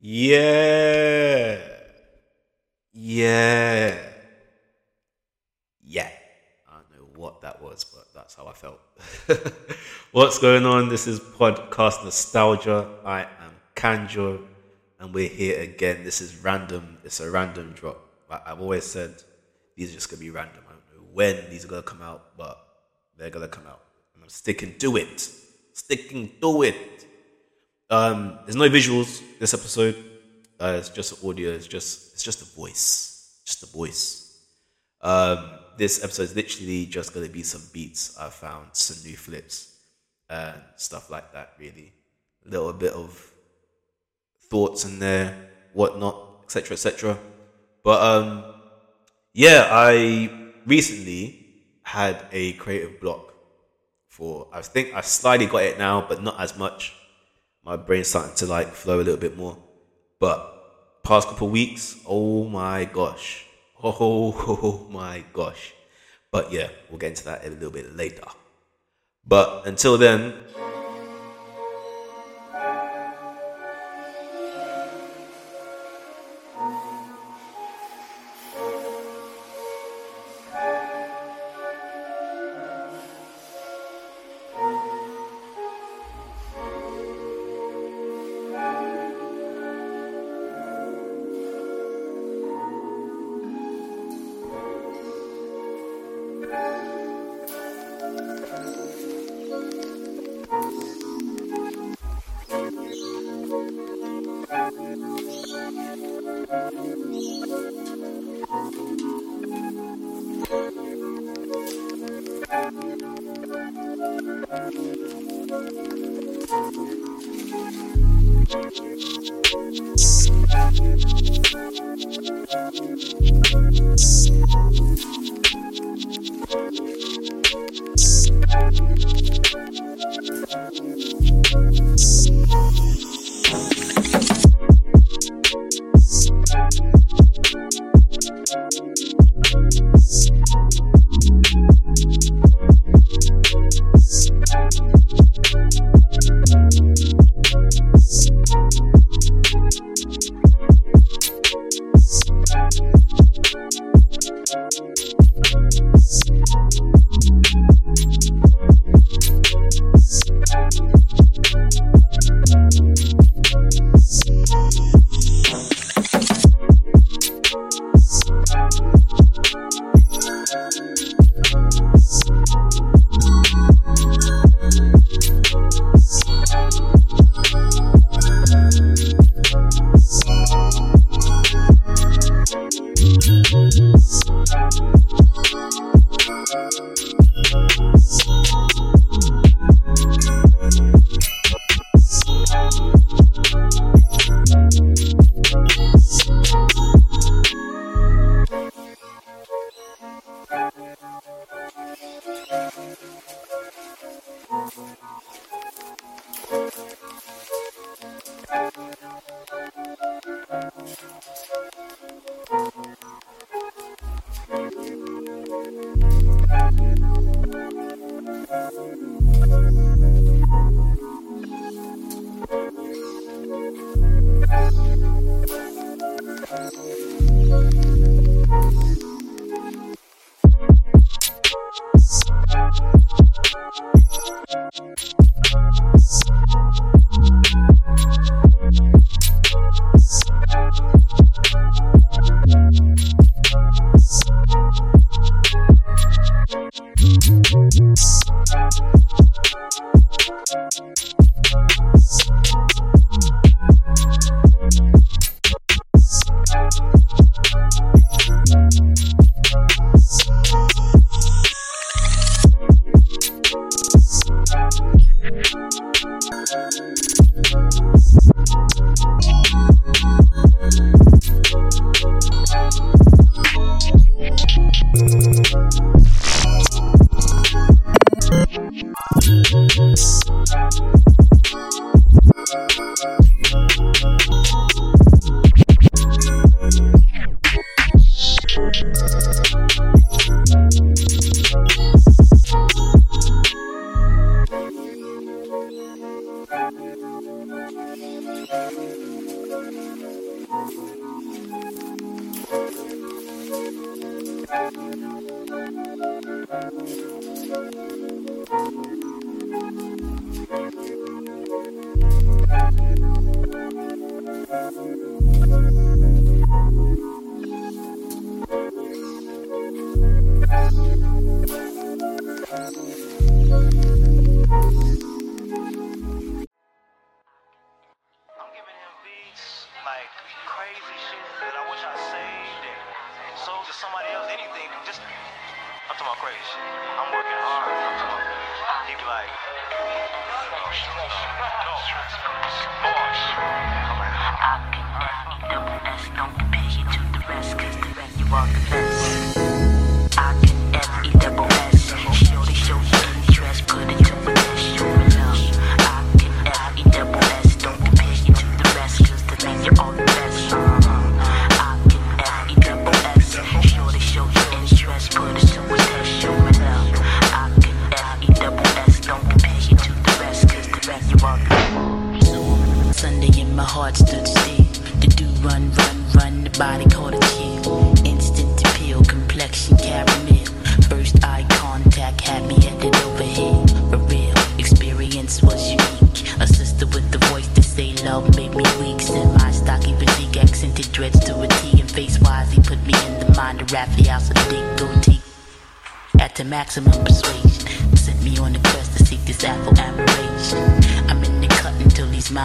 Yeah. Yeah. Yeah. I don't know what that was, but that's how I felt. What's going on? This is Podcast Nostalgia. I am Kanjo, and we're here again. This is random. It's a random drop. I've always said, these are just going to be random. I don't know when these are going to come out, but they're going to come out. And I'm sticking to it. Sticking to it. Um, there's no visuals this episode. Uh, it's just audio. It's just it's just a voice, just a voice. Um, this episode is literally just gonna be some beats I found, some new flips, and stuff like that. Really, a little bit of thoughts in there, whatnot, etc., etc. But um, yeah, I recently had a creative block for. I think I slightly got it now, but not as much my brain's starting to like flow a little bit more. But past couple weeks, oh my gosh. Oh, oh my gosh. But yeah, we'll get into that a little bit later. But until then,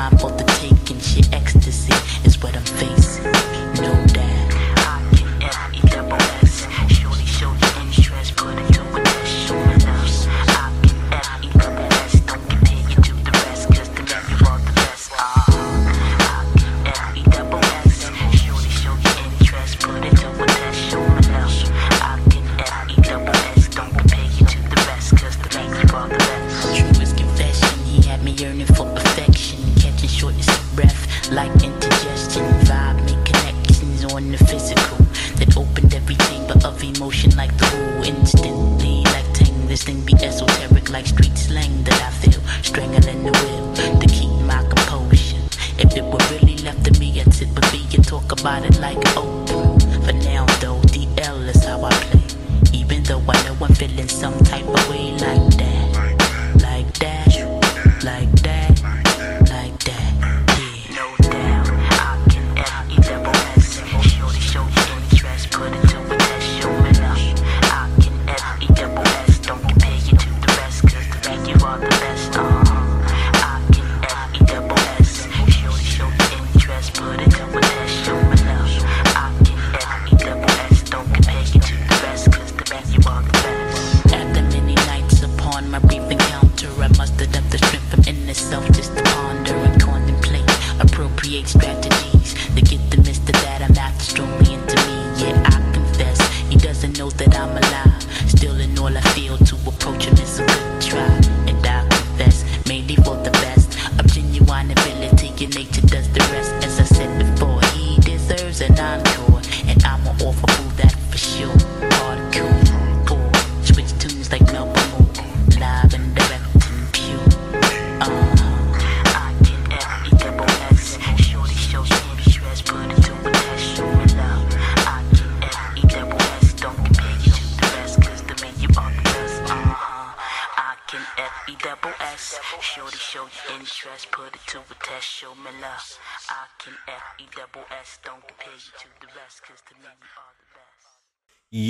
time for the taking. Shit, ecstasy is what I'm facing.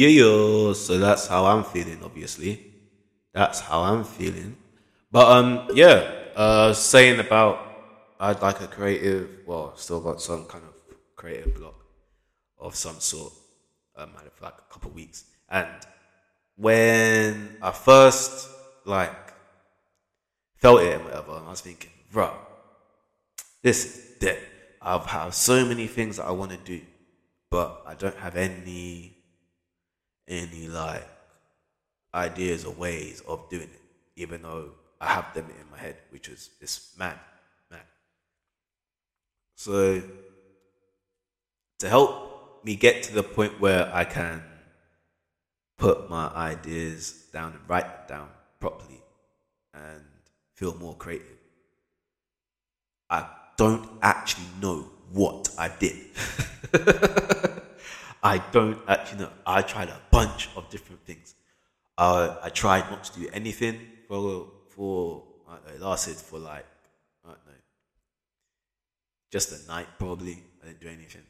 Yeah, so that's how I'm feeling, obviously. That's how I'm feeling. But um yeah, uh saying about I'd like a creative well, still got some kind of creative block of some sort. Um for like a couple of weeks. And when I first like felt it and whatever, I was thinking, bro, this is dead. I've have so many things that I want to do, but I don't have any any like ideas or ways of doing it, even though I have them in my head, which is it's mad, mad. So to help me get to the point where I can put my ideas down and write them down properly and feel more creative. I don't actually know what I did. I don't actually know. I tried a bunch of different things. Uh, I tried not to do anything for for I know, it lasted for like I don't know, just a night probably. I didn't do anything.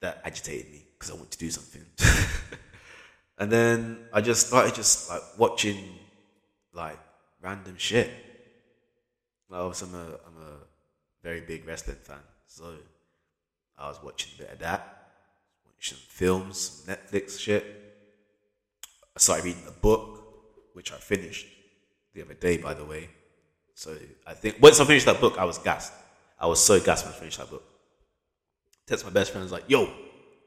That agitated me because I wanted to do something. and then I just started just like watching like random shit. Well, I'm a I'm a very big wrestling fan, so I was watching a bit of that, watching films, some Netflix shit. I started reading a book, which I finished the other day, by the way. So I think once I finished that book, I was gassed. I was so gassed when I finished that book. Text my best friend, was like, "Yo,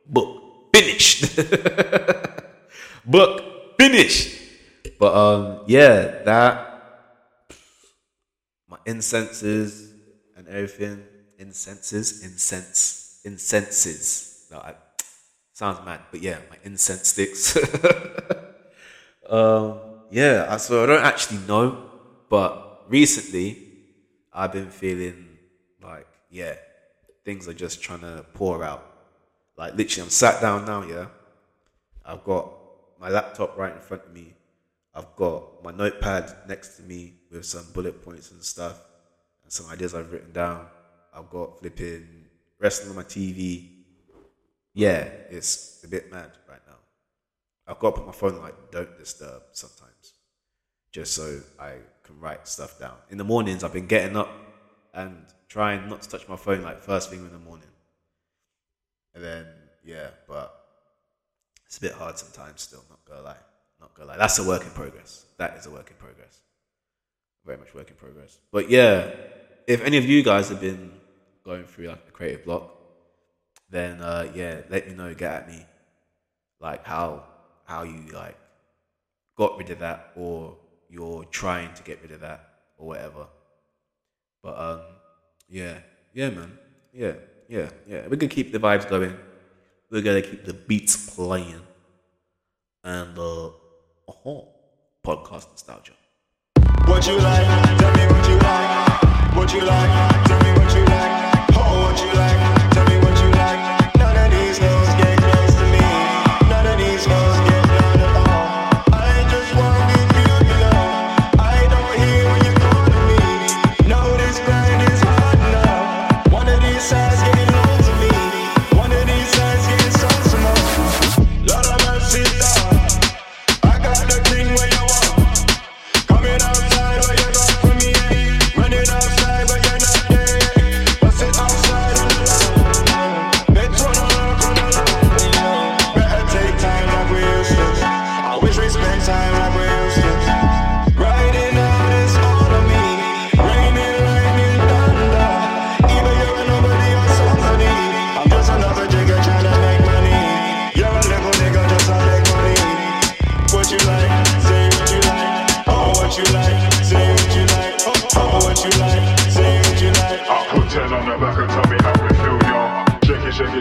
book finished." book finished. But um, yeah, that my incenses and everything, incenses, incense, incenses. No, I, sounds mad, but yeah, my incense sticks. um, yeah, so I don't actually know, but recently I've been feeling like, yeah, things are just trying to pour out. Like literally, I'm sat down now, yeah. I've got my laptop right in front of me. I've got my notepad next to me with some bullet points and stuff and some ideas I've written down. I've got flipping wrestling on my TV. Yeah, it's a bit mad right now. I've got to put my phone like don't disturb sometimes, just so I can write stuff down. In the mornings, I've been getting up and trying not to touch my phone like first thing in the morning. And then yeah, but it's a bit hard sometimes. Still, not gonna lie, not gonna lie. That's a work in progress. That is a work in progress. Very much work in progress. But yeah, if any of you guys have been going through like a creative block, then uh, yeah, let me know. Get at me, like how how you like got rid of that, or you're trying to get rid of that, or whatever. But um, yeah, yeah, man, yeah, yeah, yeah. We're gonna keep the vibes going. We're gonna keep the beats playing, and uh, oh, podcast nostalgia. What you like? Tell me what you like. What you like? Tell me what you like. You like?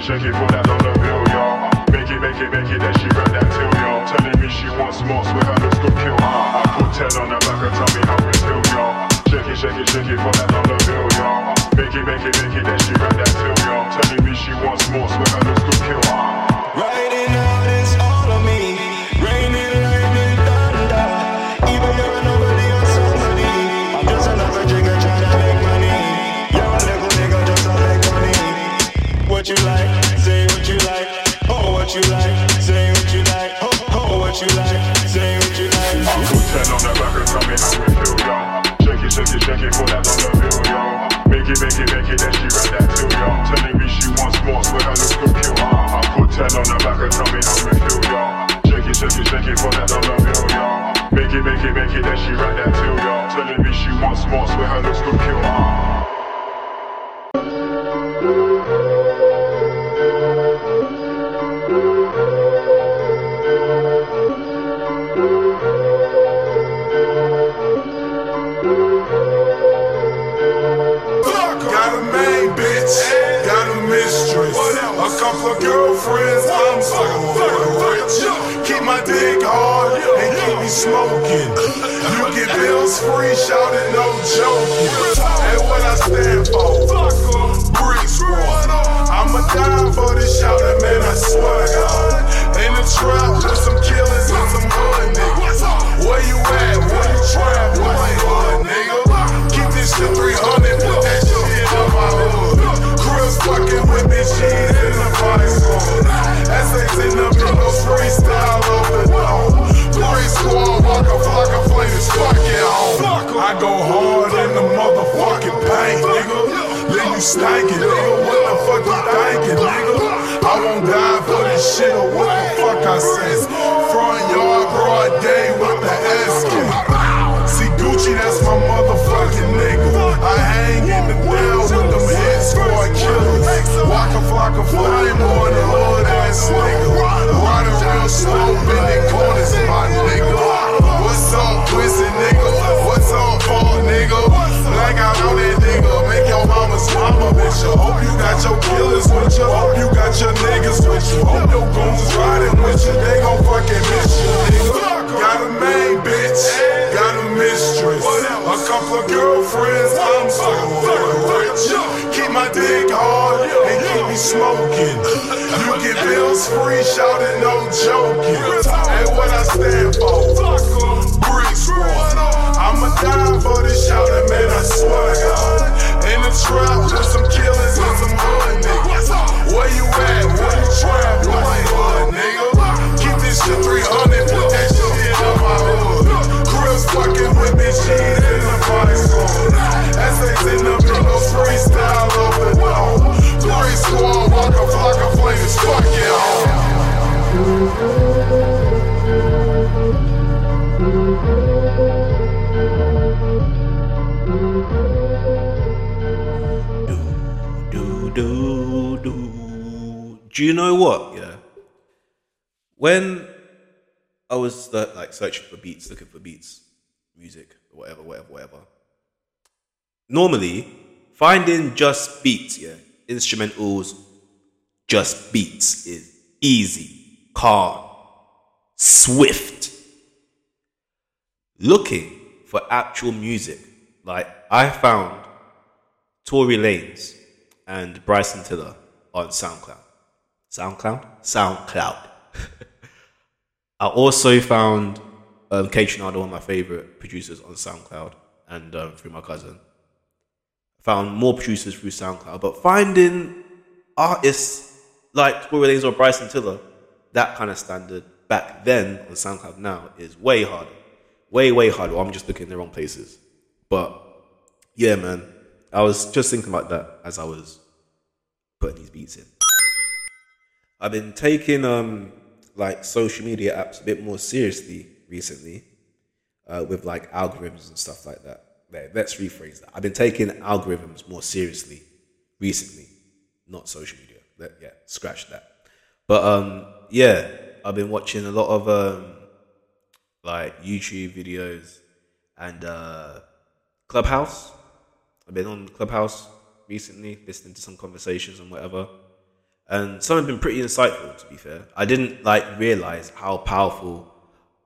Shake it, shake put 10 on the back and tell me how it feel, y'all. Shake it, shake it, shake it, put that on the bill, y'all. Make it, make it, make it, then she read that till, y'all. Telling me she wants more, swear her looks good, kill. Got smoking. You get bills free, shouting no joking. And what I stand for, brick squad. I'ma die for this shouting, man. I swear to God. In the trap with some do. You know what? Yeah. When I was like searching for beats, looking for beats, music, whatever, whatever, whatever. Normally, finding just beats, yeah, instrumentals, just beats is easy, calm, swift. Looking for actual music, like I found Tory Lanez and Bryson Tiller on SoundCloud. SoundCloud? SoundCloud. I also found um, Kaytranada, one of my favorite producers on SoundCloud, and um, through my cousin. Found more producers through SoundCloud, but finding artists like Tory Lanez or Bryson Tiller, that kind of standard back then on SoundCloud now is way harder. Way, way harder. I'm just looking in the wrong places. But yeah, man, I was just thinking about that as I was putting these beats in. I've been taking um like social media apps a bit more seriously recently, uh, with like algorithms and stuff like that. Let's rephrase that. I've been taking algorithms more seriously recently, not social media. Let, yeah, scratch that. But um, yeah, I've been watching a lot of um, like YouTube videos and uh, Clubhouse. I've been on Clubhouse recently, listening to some conversations and whatever. And some have been pretty insightful, to be fair. I didn't like realize how powerful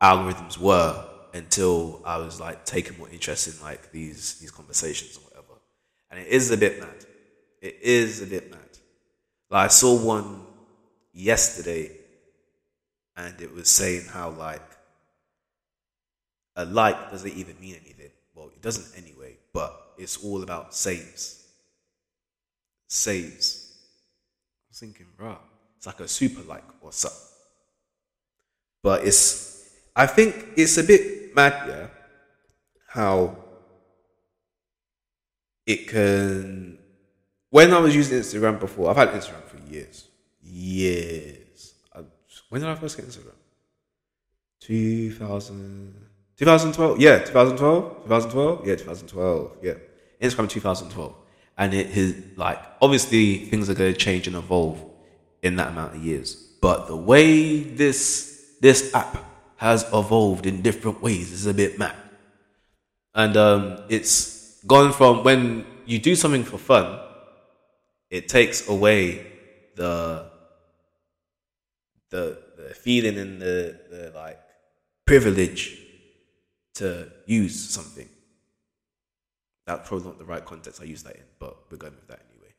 algorithms were until I was like taking more interest in like these these conversations or whatever. And it is a bit mad. It is a bit mad. Like I saw one yesterday and it was saying how like a like doesn't even mean anything. Well, it doesn't anyway, but it's all about saves. Saves. Thinking, right, it's like a super like or something. But it's, I think it's a bit mad, yeah, how it can. When I was using Instagram before, I've had Instagram for years, years. I, when did I first get Instagram? 2000, 2012, yeah, 2012, 2012, yeah, 2012, yeah. Instagram 2012. And it is like, obviously, things are going to change and evolve in that amount of years. But the way this this app has evolved in different ways is a bit mad. And um, it's gone from when you do something for fun, it takes away the the, the feeling and the, the like privilege to use something. That's probably not the right context I use that in, but we're going with that anyway.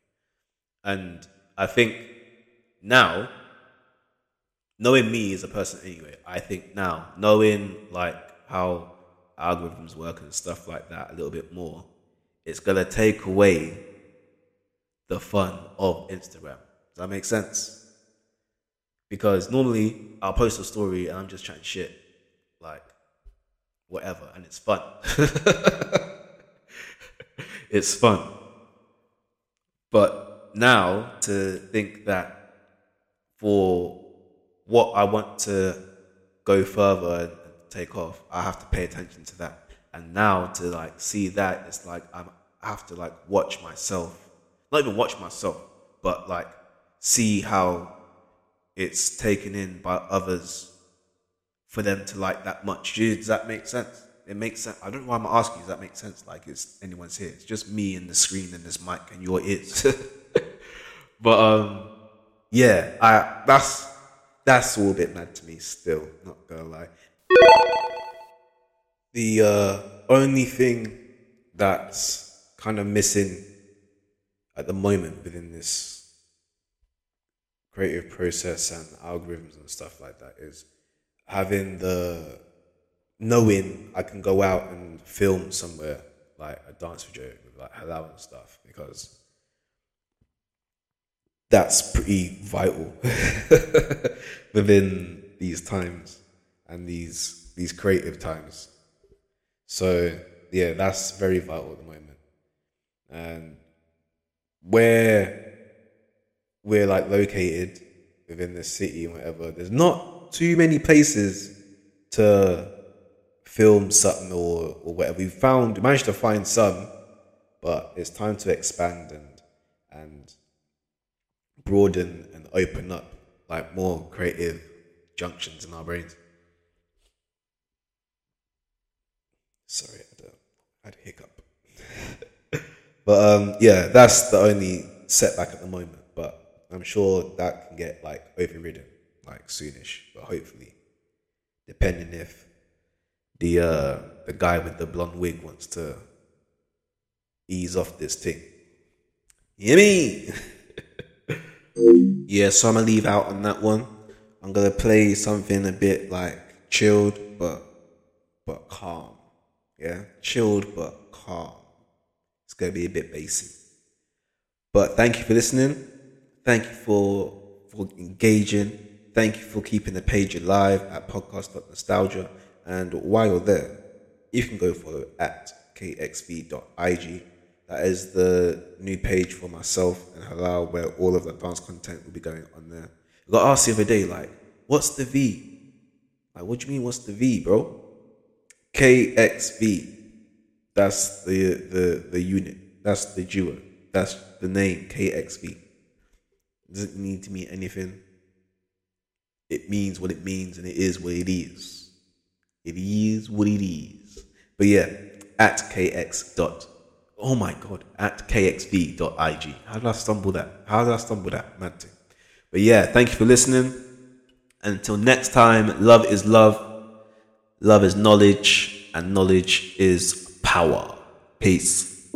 And I think now, knowing me as a person anyway, I think now, knowing like how algorithms work and stuff like that a little bit more, it's gonna take away the fun of Instagram. Does that make sense? Because normally I'll post a story and I'm just chatting shit, like whatever, and it's fun. it's fun. But now to think that for what I want to go further and take off, I have to pay attention to that. And now to like see that, it's like I'm, I have to like watch myself, not even watch myself, but like see how it's taken in by others for them to like that much. Dude, does that make sense? It makes sense. I don't know why I'm asking. Does that make sense? Like it's anyone's here. It's just me and the screen and this mic and your ears. but um, yeah, I that's that's all a bit mad to me still. Not gonna lie. The uh, only thing that's kind of missing at the moment within this creative process and algorithms and stuff like that is having the knowing I can go out and film somewhere like a dance video with like halal and stuff because that's pretty vital within these times and these these creative times. So yeah, that's very vital at the moment. And where we're like located within the city and whatever, there's not too many places to film something or, or whatever. We found we managed to find some, but it's time to expand and and broaden and open up like more creative junctions in our brains. Sorry, I had had a hiccup. but um, yeah, that's the only setback at the moment. But I'm sure that can get like overridden like soonish. But hopefully, depending if the uh, the guy with the blonde wig wants to ease off this thing. Me? yeah, so I'm gonna leave out on that one. I'm gonna play something a bit like chilled but but calm. Yeah, chilled but calm. It's gonna be a bit basic. But thank you for listening. Thank you for for engaging. Thank you for keeping the page alive at podcast.nostalgia. And while you're there, you can go follow at kxv.ig. That is the new page for myself and Halal where all of the dance content will be going on there. I got asked the other day, like, what's the V? Like, what do you mean, what's the V, bro? KXV. That's the the the unit. That's the duo. That's the name KXV. Doesn't need to mean anything. It means what it means, and it is what it is. It is what it is. But yeah, at kx dot. Oh my god, at kxv.ig. How did I stumble that? How did I stumble that, thing? But yeah, thank you for listening. Until next time, love is love, love is knowledge, and knowledge is power. Peace.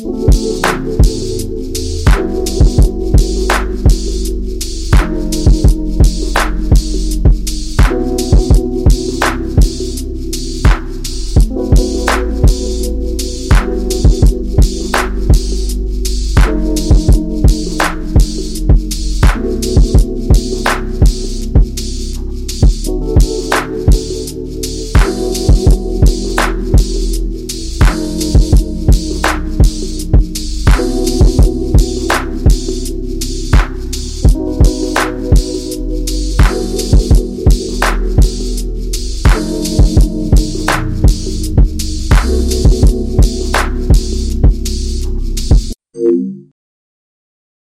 Thank you.